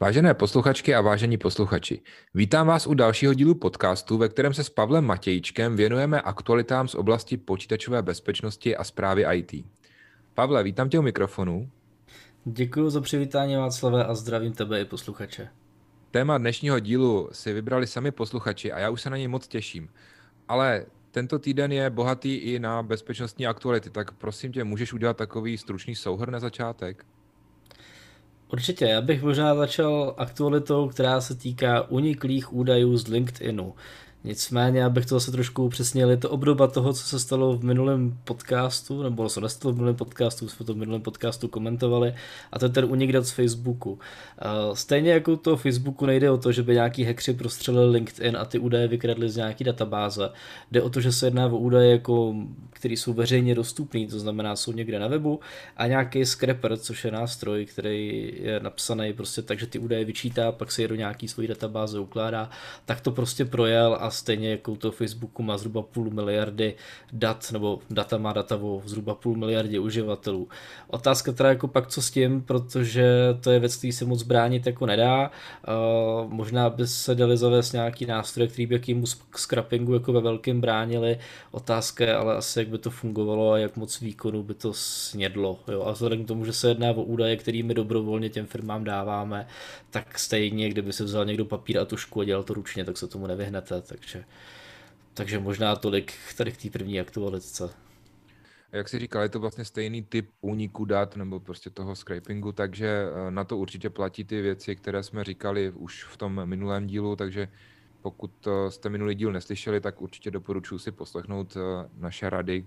Vážené posluchačky a vážení posluchači, vítám vás u dalšího dílu podcastu, ve kterém se s Pavlem Matějčkem věnujeme aktualitám z oblasti počítačové bezpečnosti a zprávy IT. Pavle, vítám tě u mikrofonu. Děkuji za přivítání Václave a zdravím tebe i posluchače. Téma dnešního dílu si vybrali sami posluchači a já už se na něj moc těším. Ale tento týden je bohatý i na bezpečnostní aktuality, tak prosím tě, můžeš udělat takový stručný souhrn na začátek? Určitě, já bych možná začal aktualitou, která se týká uniklých údajů z LinkedInu. Nicméně, abych to zase trošku upřesnil, je to obdoba toho, co se stalo v minulém podcastu, nebo se nestalo v minulém podcastu, jsme to v minulém podcastu komentovali, a to je ten unik z Facebooku. Stejně jako toho Facebooku nejde o to, že by nějaký hackři prostřelili LinkedIn a ty údaje vykradli z nějaký databáze. Jde o to, že se jedná o údaje, jako, které jsou veřejně dostupné, to znamená, jsou někde na webu, a nějaký scraper, což je nástroj, který je napsaný prostě tak, že ty údaje vyčítá, pak se je do nějaký svojí databáze ukládá, tak to prostě projel a stejně jako u toho Facebooku má zhruba půl miliardy dat, nebo data má data o zhruba půl miliardě uživatelů. Otázka teda jako pak co s tím, protože to je věc, který se moc bránit jako nedá. Uh, možná by se dali zavést nějaký nástroje, který by jakýmu scrappingu jako ve velkém bránili. Otázka je ale asi, jak by to fungovalo a jak moc výkonu by to snědlo. Jo? A vzhledem k tomu, že se jedná o údaje, kterými dobrovolně těm firmám dáváme, tak stejně, kdyby se vzal někdo papír a tušku a dělal to ručně, tak se tomu nevyhnete. Takže takže, takže možná tolik tady k té první aktualitce. Jak jsi říkal, je to vlastně stejný typ úniku dat nebo prostě toho scrapingu, takže eh, na to určitě platí ty věci, které jsme říkali už v tom minulém dílu, takže pokud eh, jste minulý díl neslyšeli, tak určitě doporučuji si poslechnout eh, naše rady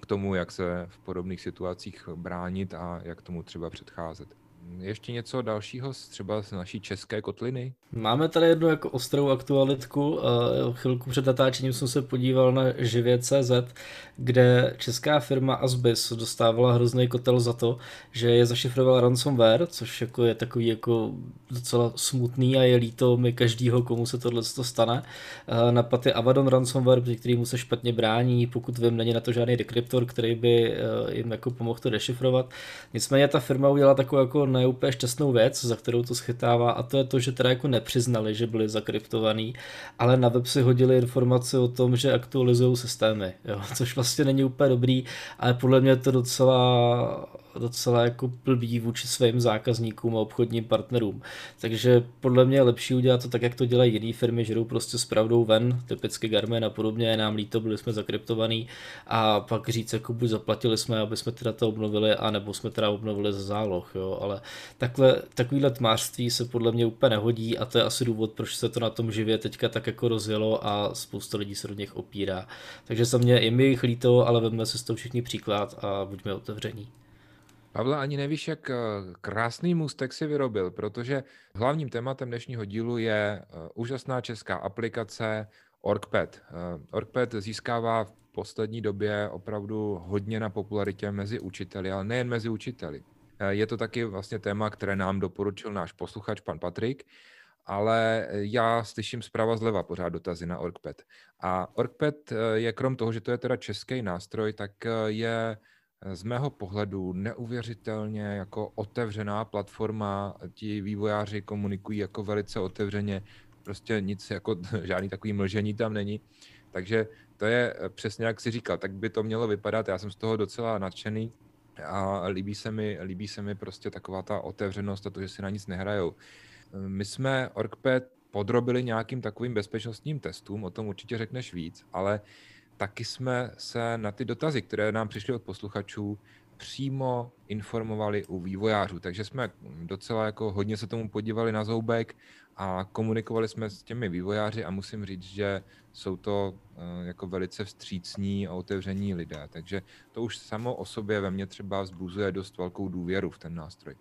k tomu, jak se v podobných situacích bránit a jak tomu třeba předcházet. Ještě něco dalšího třeba z naší české kotliny? Máme tady jednu jako ostrou aktualitku. Chvilku před natáčením jsem se podíval na živě.cz, kde česká firma Asbis dostávala hrozný kotel za to, že je zašifroval ransomware, což jako je takový jako docela smutný a je líto mi každýho, komu se tohle stane. Napad je Avadon ransomware, proti kterýmu se špatně brání, pokud vím, není na to žádný dekryptor, který by e, jim jako pomohl to dešifrovat. Nicméně ta firma udělala takovou jako neúplně šťastnou věc, za kterou to schytává a to je to, že teda jako nepřiznali, že byli zakryptovaný, ale na web si hodili informace o tom, že aktualizují systémy, jo, což vlastně není úplně dobrý, ale podle mě je to docela docela jako blbý vůči svým zákazníkům a obchodním partnerům. Takže podle mě je lepší udělat to tak, jak to dělají jiné firmy, že jdou prostě s pravdou ven, typicky Garmin a podobně, nám líto, byli jsme zakryptovaný a pak říct, jako buď zaplatili jsme, aby jsme teda to obnovili, anebo jsme teda obnovili za záloh, jo, ale takhle, takovýhle tmářství se podle mě úplně nehodí a to je asi důvod, proč se to na tom živě teďka tak jako rozjelo a spousta lidí se do nich opírá. Takže za mě je mi jich líto, ale vezme si z toho všichni příklad a buďme otevření. Pavle, ani nevíš, jak eh, krásný můstek si vyrobil, protože hlavním tématem dnešního dílu je eh, úžasná česká aplikace OrgPad. Eh, OrgPad získává v poslední době opravdu hodně na popularitě mezi učiteli, ale nejen mezi učiteli. Je to taky vlastně téma, které nám doporučil náš posluchač, pan Patrik, ale já slyším zprava zleva pořád dotazy na OrgPad. A OrgPad je krom toho, že to je teda český nástroj, tak je z mého pohledu neuvěřitelně jako otevřená platforma. Ti vývojáři komunikují jako velice otevřeně, prostě nic jako žádný takový mlžení tam není. Takže to je eh, přesně jak si říkal, tak by to mělo vypadat. Já jsem z toho docela nadšený a líbí se mi, líbí se mi prostě taková ta otevřenost a to, že si na nic nehrajou. My jsme OrgPad podrobili nějakým takovým bezpečnostním testům, o tom určitě řekneš víc, ale taky jsme se na ty dotazy, které nám přišly od posluchačů, přímo informovali u vývojářů. Takže jsme docela jako hodně se tomu podívali na zoubek a komunikovali jsme s těmi vývojáři a musím říct, že jsou to eh, jako velice vstřícní a otevření lidé. Takže to už samo o sobě ve mně třeba vzbuzuje dost velkou důvěru v ten nástroj.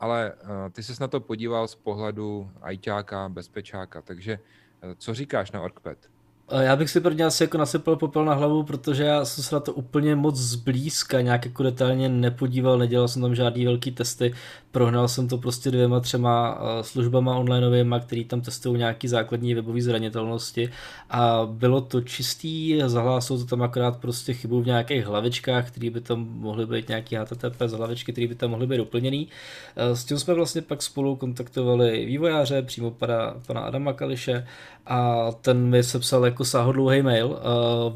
Ale eh, ty jsi na to podíval z pohledu ajťáka, bezpečáka, takže eh, co říkáš na OrgPad? Já bych si prvně asi jako nasypal popel na hlavu, protože já jsem se na to úplně moc zblízka nějak jako detailně nepodíval, nedělal jsem tam žádný velký testy, prohnal jsem to prostě dvěma, třema eh, službama onlineovými, který tam testují nějaký základní webové zranitelnosti a bylo to čistý, zahlásil to tam akorát prostě chybu v nějakých hlavičkách, které by tam mohly být nějaký HTTP z hlavičky, které by tam mohly být doplněný. Eh, s tím jsme vlastně pak spolu kontaktovali vývojáře, přímo pana, pana Adama Kališe a ten mi sepsal jako sáhodlouhý mail uh,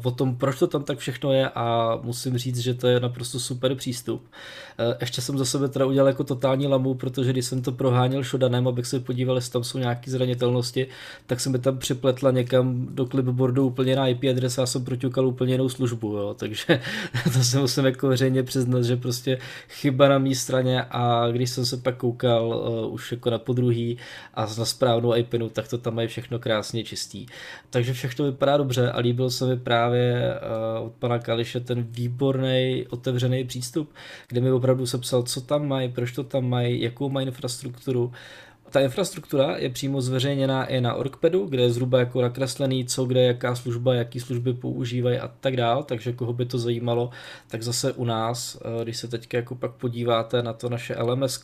o tom, proč to tam tak všechno je a musím říct, že to je naprosto super přístup. Uh, ještě jsem za sebe teda udělal jako totální lamu, protože když jsem to proháněl šodanem, abych se podíval, jestli tam jsou nějaké zranitelnosti, tak se mi tam připletla někam do clipboardu úplně na IP adresa a jsem proťukal úplně jinou službu, jo. takže to se musím jako veřejně přiznat, že prostě chyba na mé straně a když jsem se pak koukal uh, už jako na podruhý a na správnou IPinu, tak to tam mají všechno krásně čistý. Takže všechno vypadá dobře a líbil se mi právě uh, od pana Kališe ten výborný otevřený přístup, kde mi opravdu sepsal, co tam mají, proč to tam mají, jakou mají infrastrukturu, ta infrastruktura je přímo zveřejněná i na Orkpedu, kde je zhruba jako nakreslený, co kde, jaká služba, jaký služby používají a tak dál, takže koho by to zajímalo, tak zase u nás, eh, když se teď jako pak podíváte na to naše LMS,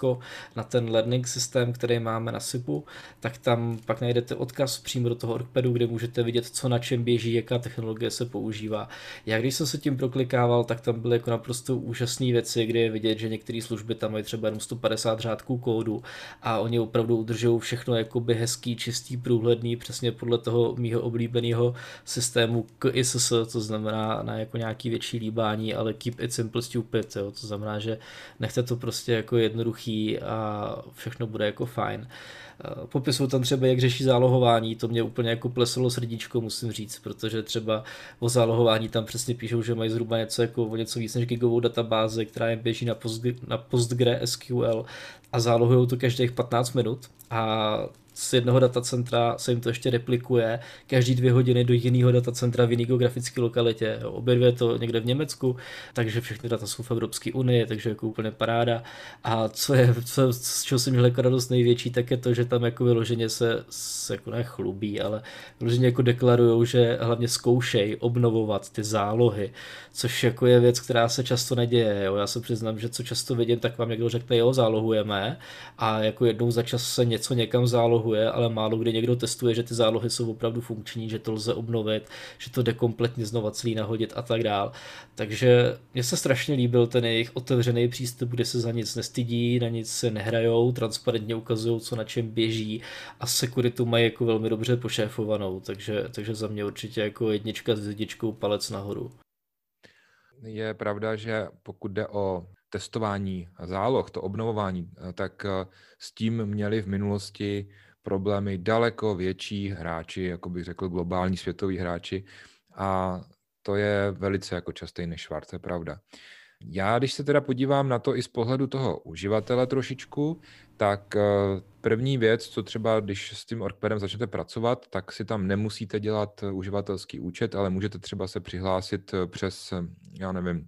na ten learning systém, který máme na SIPu, tak tam pak najdete odkaz přímo do toho Orkpedu, kde můžete vidět, co na čem běží, jaká technologie se používá. Já když jsem se tím proklikával, tak tam byly jako naprosto úžasné věci, kde je vidět, že některé služby tam mají třeba jenom 150 řádků kódu a oni opravdu opravdu udržují všechno jakoby hezký, čistý, průhledný, přesně podle toho mýho oblíbeného systému KISS, to znamená na jako nějaký větší líbání, ale keep it simple stupid, jo, to znamená, že nechte to prostě jako jednoduchý a všechno bude jako fajn. Eh, popisují tam třeba, jak řeší zálohování, to mě úplně jako plesalo srdíčko, musím říct, protože třeba o zálohování tam přesně píšou, že mají zhruba něco jako o něco víc než gigovou databázi, která jim běží na, Postgre, na PostgreSQL a zálohují to každých 15 minut. A z jednoho datacentra se jim to ještě replikuje každý dvě hodiny do jiného datacentra v jiné geografické lokalitě. Obě dvě to někde v Německu, takže všechny data jsou v Evropské unii, takže jako úplně paráda. A co je, co, z čeho jsem měl jako radost největší, tak je to, že tam jako vyloženě se, se jako nechlubí, ale vyloženě jako deklarujou, že hlavně zkoušej obnovovat ty zálohy, což jako je věc, která se často neděje. Jo. Já se přiznám, že co často vidím, tak vám někdo řekne, jo, zálohujeme a jako jednou za čas se něco někam zálohuje zálohuje, ale málo kdy někdo testuje, že ty zálohy jsou opravdu funkční, že to lze obnovit, že to jde kompletně znova celý nahodit a tak dál. Takže mně se strašně líbil ten jejich otevřený přístup, kde se za nic nestydí, na nic se nehrajou, transparentně ukazují, co na čem běží a sekuritu mají jako velmi dobře pošéfovanou, takže, takže za mě určitě jako jednička s jedničkou palec nahoru. Je pravda, že pokud jde o testování záloh, to obnovování, tak s tím měli v minulosti problémy daleko větší hráči, jako bych řekl globální světoví hráči a to je velice jako častý nešvar, je pravda. Já, když se teda podívám na to i z pohledu toho uživatele trošičku, tak eh, první věc, co třeba, když s tím Orkpedem začnete pracovat, tak si tam nemusíte dělat uživatelský účet, ale můžete třeba se přihlásit eh, přes, eh, já nevím,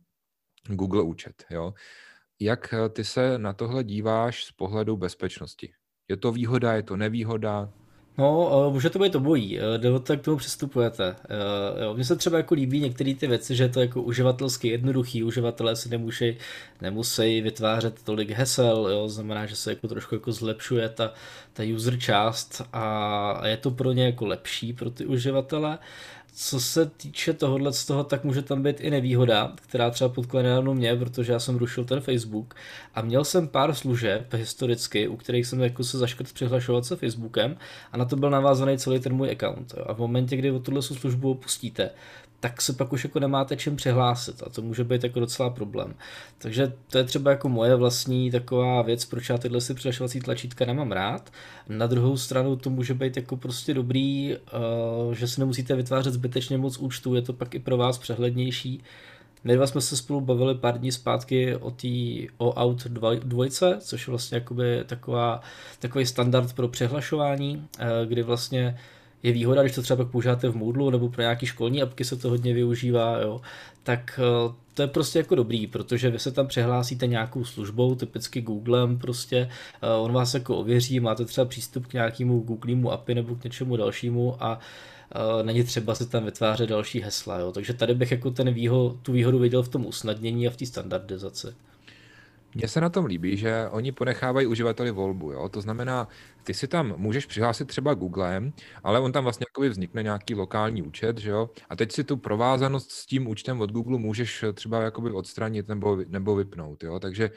Google účet. Jo? Jak ty se na tohle díváš z pohledu bezpečnosti? Je to výhoda, je to nevýhoda? No, může to být obojí, to, jak k tomu přistupujete. Mně se třeba jako líbí některé ty věci, že je to jako uživatelsky jednoduchý, uživatelé si nemusí, nemusí vytvářet tolik hesel, jo, znamená, že se jako trošku jako zlepšuje ta, ta user část a je to pro ně jako lepší pro ty uživatele co se týče tohohle z toho, tak může tam být i nevýhoda, která třeba potkla nedávno mě, protože já jsem rušil ten Facebook a měl jsem pár služeb historicky, u kterých jsem jako se zaškrt přihlašovat se Facebookem a na to byl navázaný celý ten můj account. A v momentě, kdy o tuhle službu opustíte, tak se pak už jako nemáte čím přihlásit a to může být jako docela problém. Takže to je třeba jako moje vlastní taková věc, proč já tyhle si přihlašovací tlačítka nemám rád. Na druhou stranu to může být jako prostě dobrý, uh, že si nemusíte vytvářet zbytečně moc účtů, je to pak i pro vás přehlednější. My dva jsme se spolu bavili pár dní zpátky o té OAuth dvojce, což je vlastně jakoby taková, takový standard pro přehlašování, eh, kdy vlastně je výhoda, když to třeba pak používáte v Moodlu nebo pro nějaký školní apky se to hodně využívá, jo, tak eh, to je prostě jako dobrý, protože vy se tam přihlásíte nějakou službou, typicky Googlem prostě, eh, on vás jako ověří, máte třeba přístup k nějakému Googlemu API nebo k něčemu dalšímu a eh, není třeba si tam vytvářet další hesla, jo. takže tady bych jako ten výho, tu výhodu viděl v tom usnadnění a v té standardizaci. Mně se na tom líbí, že oni ponechávají uživateli volbu. Jo? To znamená, ty si tam můžeš přihlásit třeba Googlem, ale on tam vlastně vznikne nějaký lokální účet, že jo? A teď si tu provázanost s tím účtem od Google můžeš třeba jakoby odstranit nebo, nebo vypnout. Jo? Takže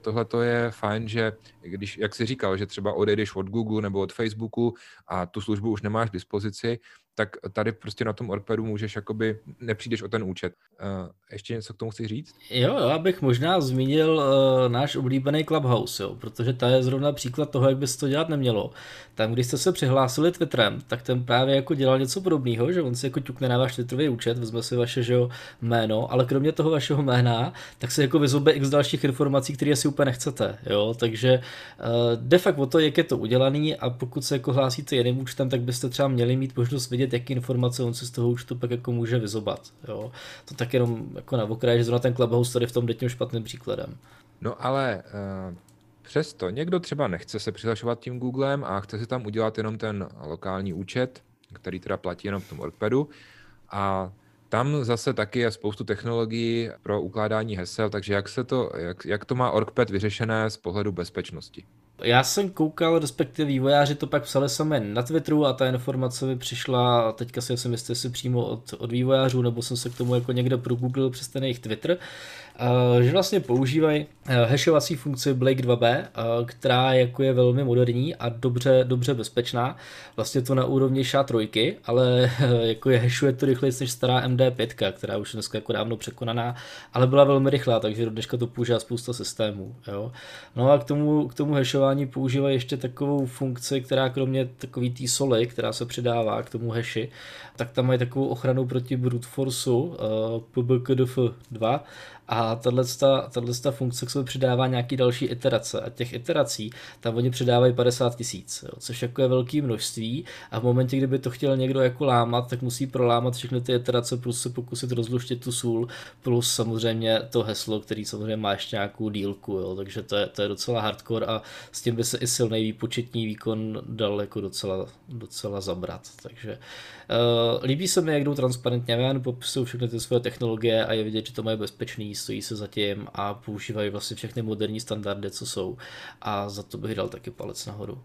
Tohle to je fajn, že když, jak jsi říkal, že třeba odejdeš od Google nebo od Facebooku a tu službu už nemáš k dispozici, tak tady prostě na tom Orpedu můžeš jakoby, nepřijdeš o ten účet. Uh, ještě něco k tomu chci říct? Jo, já bych možná zmínil uh, náš oblíbený Clubhouse, jo, protože to je zrovna příklad toho, jak by se to dělat nemělo. Tam, když jste se přihlásili Twitterem, tak ten právě jako dělal něco podobného, že on si jako ťukne na váš Twitterový účet, vezme si vaše že jo, jméno, ale kromě toho vašeho jména, tak se jako vyzobe x dalších informací, které si úplně nechcete, jo, takže uh, de facto o to, jak je to udělaný a pokud se jako hlásíte jiným účtem, tak byste třeba měli mít možnost vidět, jaký informace on si z toho účtu pak jako může vyzobat, jo. To tak jenom jako na okraji, že zrovna ten Clubhouse tady v tom jde špatným příkladem. No ale uh, přesto někdo třeba nechce se přihlašovat tím Googlem a chce si tam udělat jenom ten lokální účet, který teda platí jenom v tom WordPadu a tam zase taky je spoustu technologií pro ukládání hesel, takže jak, se to, jak, jak to má OrgPad vyřešené z pohledu bezpečnosti? Já jsem koukal, respektive vývojáři to pak psali sami na Twitteru a ta informace mi přišla, teďka si jsem jistý, jestli přímo od, od vývojářů, nebo jsem se k tomu jako někde pro Google přes ten jejich Twitter, uh, že vlastně používají hashovací funkci Blake 2B, uh, která jako je velmi moderní a dobře, dobře bezpečná. Vlastně to na úrovni SHA-3, ale jako je hashuje to rychleji než stará MD5, která už dneska jako dávno překonaná, ale byla velmi rychlá, takže do dneška to používá spousta systémů. Jo. No a k tomu, k tomu hashování používají ještě takovou funkci, která kromě takový té soli, která se přidává k tomu hashi, tak tam mají takovou ochranu proti brute forceu uh, PBKDF2 a tato funkce sobě přidává nějaký další iterace. A těch iterací tam oni přidávají 50 tisíc, což jako je velké množství. A v momentě, kdyby to chtěl někdo jako lámat, tak musí prolámat všechny ty iterace plus se pokusit rozluštit tu sůl plus samozřejmě to heslo, který samozřejmě má ještě nějakou dílku, jo, takže to je, to je docela hardcore a s tím by se i silný výpočetní výkon dal jako docela, docela zabrat, takže uh, líbí se mi, jak jdou transparentně. Ven, popisují všechny ty svoje technologie a je vidět, že to mají bezpečný stojí se zatím a používají vlastně všechny moderní standardy, co jsou a za to bych dal taky palec nahoru.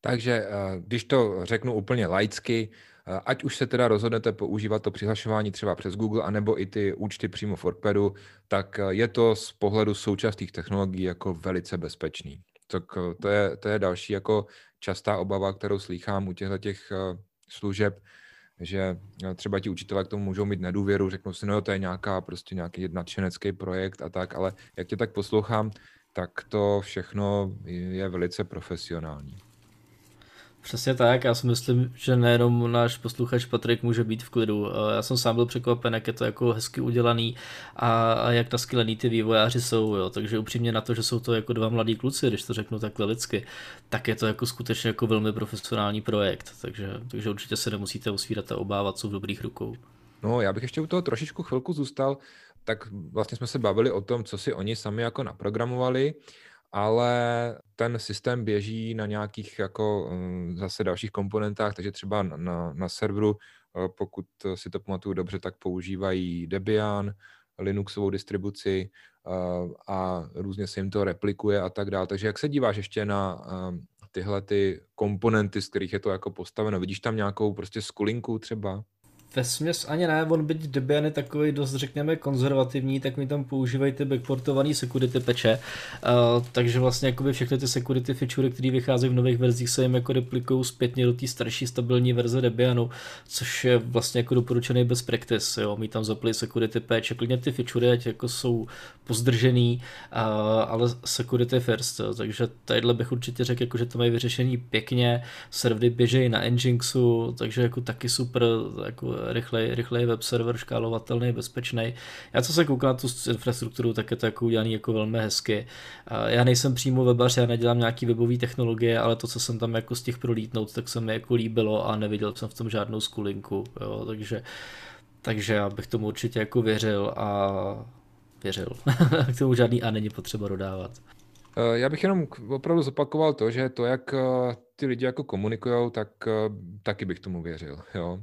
Takže eh, když to řeknu úplně laicky, eh, ať už se teda rozhodnete používat to přihlašování třeba přes Google, anebo i ty účty přímo v WordPadu, tak eh, je to z pohledu současných technologií jako velice bezpečný. Tak to je, to je další jako častá obava, kterou slýchám u těchto těch služeb, že eh, třeba ti učitelé k tomu můžou mít nedůvěru, řeknou si, no to je nějaká, prostě nějaký nadšenecký projekt a tak, ale jak tě tak poslouchám, tak to všechno je velice profesionální. Přesně tak, já si myslím, že nejenom náš posluchač Patrik může být v klidu. Já jsem sám byl překvapen, jak je to jako hezky udělaný a, jak naskylený ty vývojáři jsou, jo. takže upřímně na to, že jsou to jako dva mladí kluci, když to řeknu takhle lidsky, tak je to jako skutečně jako velmi profesionální projekt, takže, takže určitě se nemusíte usvírat a obávat, jsou v dobrých rukou. No, já bych ještě u toho trošičku chvilku zůstal, tak vlastně jsme se bavili o tom, co si oni sami jako naprogramovali ale ten systém běží na nějakých jako mm, zase dalších komponentách, takže třeba na, na, na serveru, eh, pokud si to pamatuju dobře, tak používají Debian, Linuxovou distribuci eh, a různě se jim to replikuje a tak dále. Takže jak se díváš ještě na eh, tyhle ty komponenty, z kterých je to jako postaveno? Vidíš tam nějakou prostě skulinku třeba? Ve směs ani ne, on byť Debian je takový dost, řekněme, konzervativní, tak mi tam používají ty backportovaný security peče, uh, takže vlastně jakoby všechny ty security feature, které vycházejí v nových verzích, se jim jako replikují zpětně do té starší stabilní verze Debianu, což je vlastně jako doporučený best practice, jo, mi tam zapli security patch, klidně ty feature, ať jako jsou pozdržený, uh, ale security first, jo, takže tadyhle bych určitě řekl, jako, že to mají vyřešený pěkně, servery běžejí na Nginxu, takže jako taky super, jako rychlej, rychlej web server, škálovatelný, bezpečný. Já co se koukám na tu infrastrukturu, tak je to jako udělaný jako velmi hezky. Já nejsem přímo webař, já nedělám nějaký webové technologie, ale to, co jsem tam jako z těch prolítnout, tak se mi jako líbilo a neviděl jsem v tom žádnou skulinku, jo, takže takže já bych tomu určitě jako věřil a věřil. K tomu žádný a není potřeba dodávat. Eh, já bych jenom opravdu zopakoval to, že to, jak eh, ty lidi jako komunikují, tak eh, taky bych tomu věřil. Jo.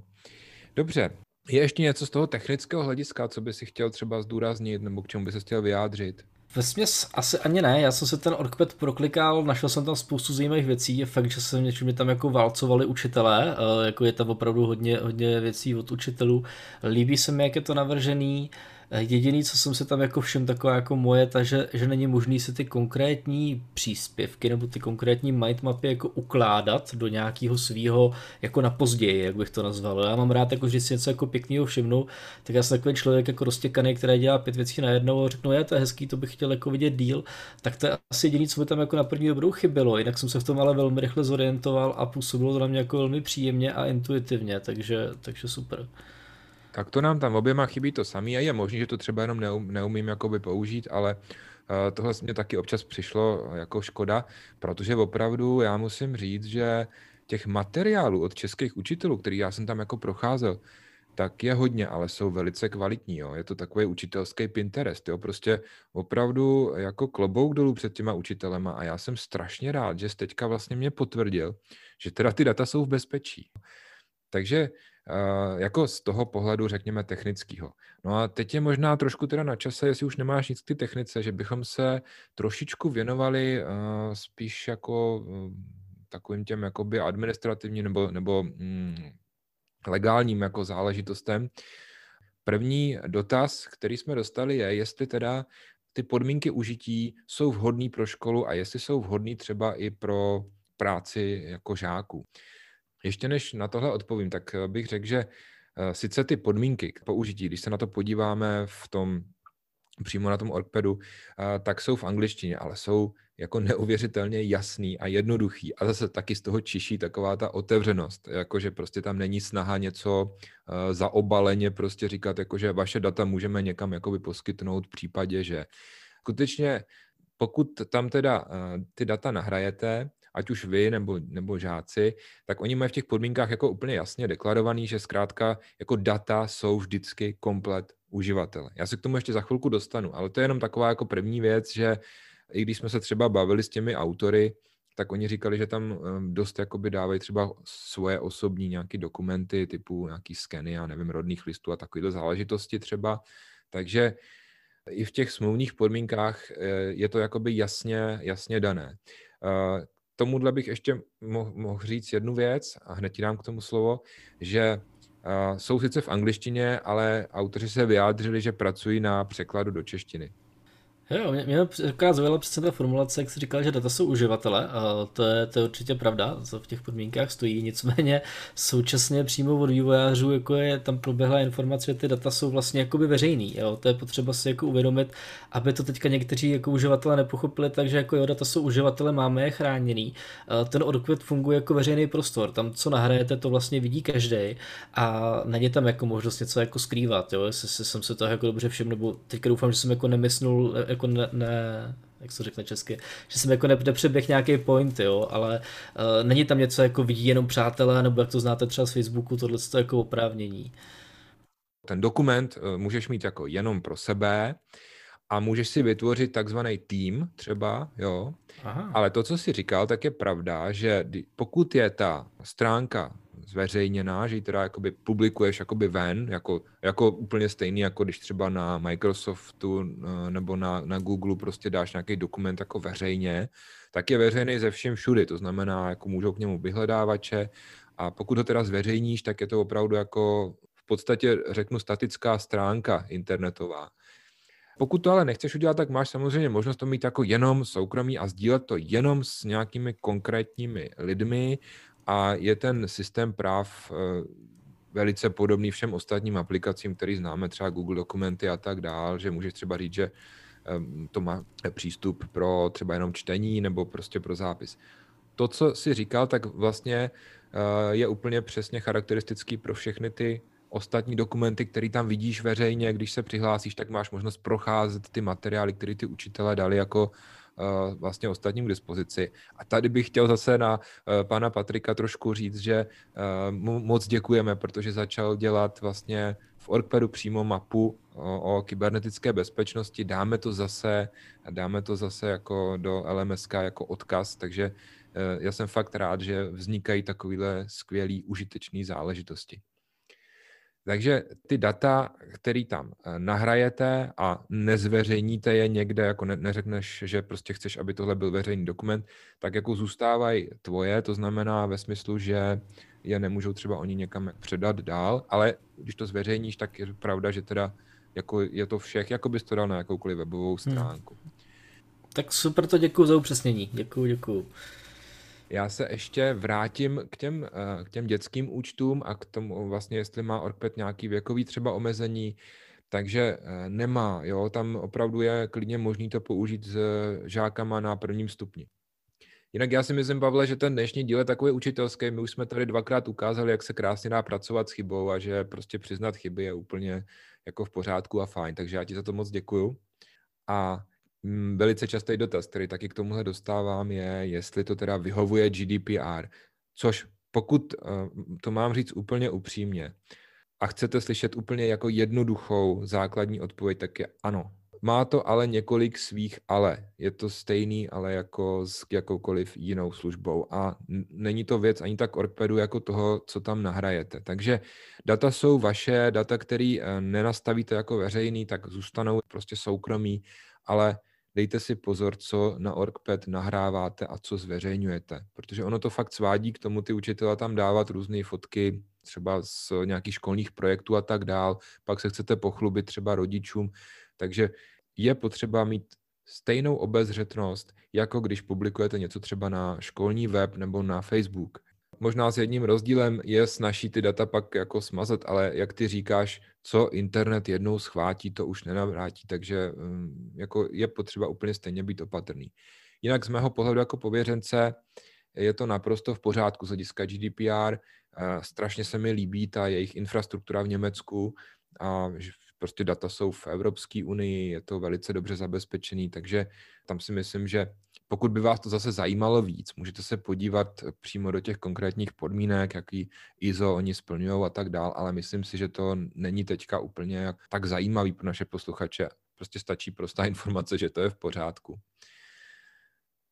Dobře. Je ještě něco z toho technického hlediska, co by si chtěl třeba zdůraznit nebo k čemu by se chtěl vyjádřit? Ve směs asi ani ne, já jsem se ten Orkpad proklikal, našel jsem tam spoustu zajímavých věcí, je fakt, že se mě tam jako válcovali učitelé, eh, jako je tam opravdu hodně, hodně věcí od učitelů. Líbí se mi, jak je to navržený, jediný, co jsem se tam jako všem taková jako moje, ta, že, že není možný si ty konkrétní příspěvky nebo ty konkrétní mindmapy jako ukládat do nějakého svého jako na později, jak bych to nazval. Já mám rád, jako, že si něco jako pěkného všimnu, tak já jsem takový člověk jako roztěkaný, který dělá pět věcí najednou a řeknu, je to je hezký, to bych chtěl jako vidět díl, tak to je asi jediný, co mi tam jako na první dobrou chybělo, jinak jsem se v tom ale velmi rychle zorientoval a působilo to na mě jako velmi příjemně a intuitivně, takže, takže super. Tak to nám tam oběma chybí to samé a je možné, že to třeba jenom neum, neumím jakoby použít, ale uh, tohle mě taky občas přišlo jako škoda, protože opravdu já musím říct, že těch materiálů od českých učitelů, který já jsem tam jako procházel, tak je hodně, ale jsou velice kvalitní. Jo. Je to takový učitelský Pinterest. Jo. Prostě opravdu jako klobouk dolů před těma učitelema a já jsem strašně rád, že teďka vlastně mě potvrdil, že teda ty data jsou v bezpečí. Takže Eh, jako z toho pohledu, řekněme, technického. No a teď je možná trošku teda na čase, jestli už nemáš nic k ty technice, že bychom se trošičku věnovali uh, spíš jako uh, takovým těm jakoby administrativním nebo, nebo mm, legálním jako záležitostem. První dotaz, který jsme dostali, je, jestli teda ty podmínky užití jsou vhodné pro školu a jestli jsou vhodné třeba i pro práci jako žáků. Ještě než na tohle odpovím, tak eh, bych řekl, že eh, sice ty podmínky k použití, když se na to podíváme v tom přímo na tom Orkpedu, eh, tak jsou v angličtině, ale jsou jako neuvěřitelně jasný a jednoduchý. A zase taky z toho čiší taková ta otevřenost, jakože prostě tam není snaha něco zaobaleně prostě říkat, jakože vaše data můžeme někam jakoby poskytnout v případě, že skutečně pokud tam teda ty data nahrajete, ať už vy nebo, nebo žáci, tak oni mají v těch podmínkách jako úplně jasně deklarovaný, že zkrátka jako data jsou vždycky komplet uživatele. Já se k tomu ještě za chvilku dostanu, ale to je jenom taková jako první věc, že i když jsme se třeba bavili s těmi autory, tak oni říkali, že tam ehm, dost jakoby dávají třeba svoje osobní nějaké dokumenty typu nějaký skeny, já nevím, rodných listů a takovéhle záležitosti třeba. Takže i v těch smluvních podmínkách eh, je to jakoby jasně, jasně dané. Tomuhle bych ještě mohl, mohl říct jednu věc a hned ti dám k tomu slovo, že uh, jsou sice v angličtině, ale autoři se vyjádřili, že pracují na překladu do češtiny. Jo, mě, mě taková zaujala přesně ta formulace, jak jsi říkal, že data jsou uživatele, a to je, to je určitě pravda, co v těch podmínkách stojí, nicméně současně přímo od vývojářů, jako je tam proběhla informace, že ty data jsou vlastně jakoby veřejný, jo? to je potřeba si jako uvědomit, aby to teďka někteří jako uživatelé nepochopili, takže jako jo, data jsou uživatele, máme je chráněný, ten odkvět funguje jako veřejný prostor, tam co nahrajete, to vlastně vidí každý a není tam jako možnost něco jako skrývat, jo? jestli jsem se to jako dobře všiml, nebo teďka doufám, že jsem jako nemyslnul jako ne, ne jak se řekne česky, že jsem jako nepřeběh nějaký point, jo, ale uh, není tam něco jako vidí jenom přátelé, nebo jak to znáte třeba z Facebooku, tohle je jako oprávnění. Ten dokument uh, můžeš mít jako jenom pro sebe a můžeš si vytvořit takzvaný tým třeba, jo, Aha. ale to, co jsi říkal, tak je pravda, že pokud je ta stránka zveřejněná, že ji teda jakoby publikuješ jakoby ven, jako, jako úplně stejný, jako když třeba na Microsoftu nebo na, na Google prostě dáš nějaký dokument jako veřejně, tak je veřejný ze všem všudy, to znamená, jako můžou k němu vyhledávače a pokud ho teda zveřejníš, tak je to opravdu jako v podstatě řeknu statická stránka internetová. Pokud to ale nechceš udělat, tak máš samozřejmě možnost to mít jako jenom soukromí a sdílet to jenom s nějakými konkrétními lidmi a je ten systém práv eh, velice podobný všem ostatním aplikacím, který známe, třeba Google dokumenty a tak dál, že můžeš třeba říct, že to má přístup pro třeba jenom čtení nebo prostě pro zápis. To, co si říkal, tak vlastně eh, je úplně přesně charakteristický pro všechny ty ostatní dokumenty, které tam vidíš veřejně, když se přihlásíš, tak máš možnost procházet ty materiály, které ty učitele dali jako vlastně ostatním k dispozici. A tady bych chtěl zase na eh, pana Patrika trošku říct, že eh, mu moc děkujeme, protože začal dělat vlastně v Orkpedu přímo mapu o, o kybernetické bezpečnosti. Dáme to zase, dáme to zase jako do LMSK jako odkaz, takže já jsem fakt rád, že vznikají takovéhle skvělé, užitečné záležitosti. Takže ty data, který tam eh, nahrajete a nezveřejníte je někde, jako ne, neřekneš, že prostě chceš, aby tohle byl veřejný dokument, tak jako zůstávají tvoje, to znamená ve smyslu, že je nemůžou třeba oni někam předat dál, ale když to zveřejníš, tak je pravda, že teda jako je to všech, jako bys to dal na jakoukoliv webovou hmm. stránku. Hmm. Tak super, to děkuji za upřesnění. Děkuji, děkuji. Já se ještě vrátím k těm, eh, k těm dětským účtům a k tomu vlastně, jestli má Orkpet nějaký věkový třeba omezení, takže eh, nemá, jo, tam opravdu je klidně možný to použít s žákama na prvním stupni. Jinak já si myslím, Pavle, že ten dnešní díl je takový učitelský. My už jsme tady dvakrát ukázali, jak se krásně dá pracovat s chybou a že prostě přiznat chyby je úplně jako v pořádku a fajn. Takže já ti za to moc děkuju. A velice častý dotaz, který taky k tomuhle dostávám, je, jestli to teda vyhovuje GDPR. Což pokud eh, to mám říct úplně upřímně a chcete slyšet úplně jako jednoduchou základní odpověď, tak je ano, má to ale několik svých ale. Je to stejný, ale jako s jakoukoliv jinou službou. A není to věc ani tak orpedu, jako toho, co tam nahrajete. Takže data jsou vaše, data, které eh, nenastavíte jako veřejný, tak zůstanou prostě soukromí, ale dejte si pozor, co na OrgPad nahráváte a co zveřejňujete, protože ono to fakt svádí k tomu ty učitele tam dávat různé fotky, třeba z nějakých školních projektů a tak dál, pak se chcete pochlubit třeba rodičům, takže je potřeba mít stejnou obezřetnost, jako když publikujete něco třeba na školní web nebo na Facebook. Možná s jedním rozdílem je snaží ty data pak jako smazat, ale jak ty říkáš, co internet jednou schvátí, to už nenavrátí, takže mm, jako je potřeba úplně stejně být opatrný. Jinak z mého pohledu jako pověřence je to naprosto v pořádku z hlediska GDPR. Strašně se mi líbí ta jejich infrastruktura v Německu a prostě data jsou v Evropské unii, je to velice dobře zabezpečený, takže tam si myslím, že pokud by vás to zase zajímalo víc, můžete se podívat přímo do těch konkrétních podmínek, jaký ISO oni splňují a tak dál, ale myslím si, že to není teďka úplně tak zajímavý pro naše posluchače. Prostě stačí prostá informace, že to je v pořádku.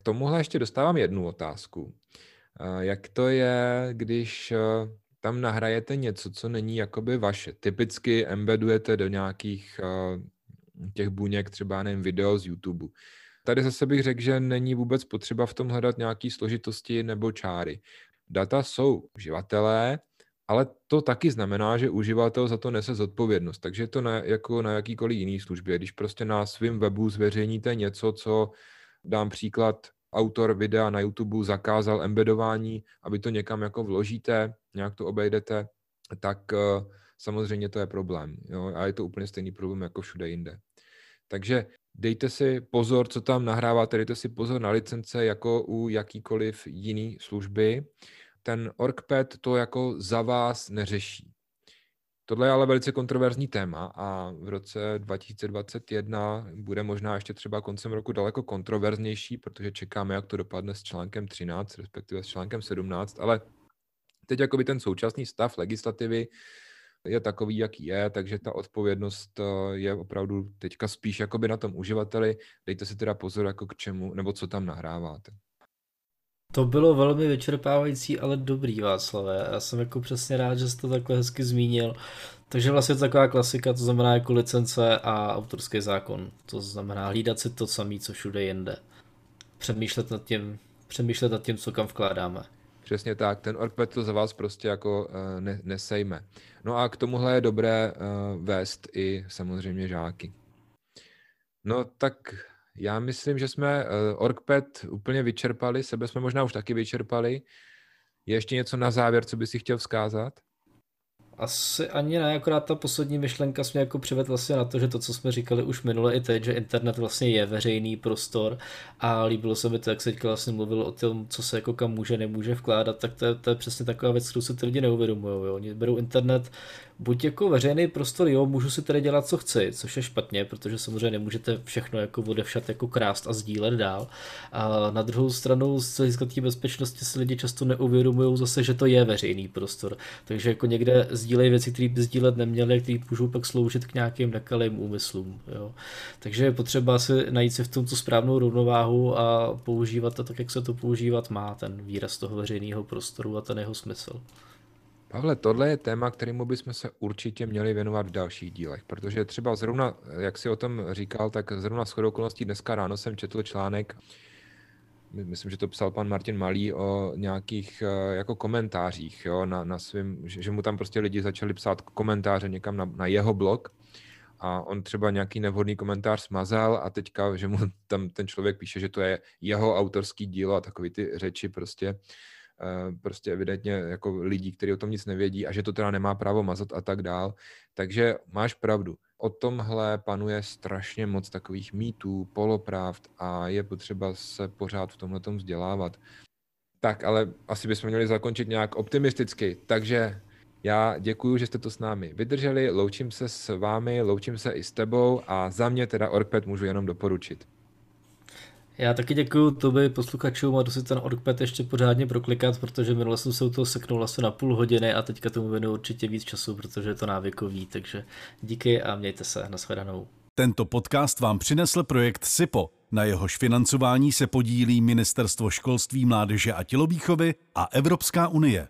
K tomuhle ještě dostávám jednu otázku. Jak to je, když tam nahrajete něco, co není jakoby vaše. Typicky embedujete do nějakých těch buněk, třeba nevím, video z YouTube. Tady zase bych řekl, že není vůbec potřeba v tom hledat nějaké složitosti nebo čáry. Data jsou uživatelé, ale to taky znamená, že uživatel za to nese zodpovědnost. Takže to na, jako na jakýkoliv jiný službě. Když prostě na svém webu zveřejníte něco, co dám příklad, autor videa na YouTube zakázal embedování, aby to někam jako vložíte, nějak to obejdete, tak eh, samozřejmě to je problém. Jo? A je to úplně stejný problém jako všude jinde. Takže dejte si pozor, co tam nahráváte, dejte si pozor na licence jako u jakýkoliv jiný služby. Ten OrgPad to jako za vás neřeší. Tohle je ale velice kontroverzní téma a v roce 2021 bude možná ještě třeba koncem roku daleko kontroverznější, protože čekáme, jak to dopadne s článkem 13, respektive s článkem 17, ale teď jakoby ten současný stav legislativy je takový, jaký je, takže ta odpovědnost eh, je opravdu teďka spíš jakoby na tom uživateli. Dejte si teda pozor, jako k čemu, nebo co tam nahráváte. To bylo velmi vyčerpávající, ale dobrý Václavé. Já jsem jako přesně rád, že jsi to takhle hezky zmínil. Takže vlastně taková klasika, to znamená jako licence a autorský zákon. To znamená hlídat si to samé, co všude jinde. Přemýšlet nad tím, přemýšlet nad tím, co kam vkládáme. Přesně tak, ten orkpet to za vás prostě jako uh, ne, nesejme. No a k tomuhle je dobré uh, vést i samozřejmě žáky. No tak já myslím, že jsme uh, orkpet úplně vyčerpali, sebe jsme možná už taky vyčerpali. Je ještě něco na závěr, co by si chtěl vzkázat? Asi ani ne, akorát ta poslední myšlenka jsme jako přived vlastně na to, že to, co jsme říkali už minule i teď, že internet vlastně je veřejný prostor a líbilo se mi to, jak se teďka vlastně mluvil o tom, co se jako kam může, nemůže vkládat, tak to je, to je přesně taková věc, kterou se ty lidi neuvědomují. Oni berou internet buď jako veřejný prostor, jo, můžu si tady dělat, co chci, což je špatně, protože samozřejmě nemůžete všechno jako odevšat jako krást a sdílet dál. A na druhou stranu z hlediska té bezpečnosti si lidi často neuvědomují zase, že to je veřejný prostor. Takže jako někde sdílejí věci, které by sdílet neměli, které můžou pak sloužit k nějakým nekalým úmyslům. Jo. Takže je potřeba si najít si v tom tu správnou rovnováhu a používat to tak, jak se to používat má, ten výraz toho veřejného prostoru a ten jeho smysl. Pavle, tohle je téma, kterému bychom se určitě měli věnovat v dalších dílech, protože třeba zrovna, jak si o tom říkal, tak zrovna s okolností dneska ráno jsem četl článek, myslím, že to psal pan Martin Malý o nějakých eh, jako komentářích, jo, na, na svým, že, že mu tam prostě lidi začali psát komentáře někam na, na jeho blog a on třeba nějaký nevhodný komentář smazal a teďka, že mu tam ten člověk píše, že to je jeho autorský dílo a takový ty řeči prostě prostě evidentně jako lidí, kteří o tom nic nevědí a že to teda nemá právo mazat a tak dál. Takže máš pravdu. O tomhle panuje strašně moc takových mýtů, polopravd a je potřeba se pořád v tomhle vzdělávat. Tak, ale asi bychom měli zakončit nějak optimisticky. Takže já děkuji, že jste to s námi vydrželi, loučím se s vámi, loučím se i s tebou a za mě teda Orkpet můžu jenom doporučit. Já taky děkuji tobě posluchačům a jdu si ten Orkpad ještě pořádně proklikat, protože minule jsem se u toho seknul asi na půl hodiny a teďka tomu věnu určitě víc času, protože je to návykový, takže díky a mějte se, nashledanou. Tento podcast vám přinesl projekt SIPO. Na jehož financování se podílí Ministerstvo školství, mládeže a tělovýchovy a Evropská unie.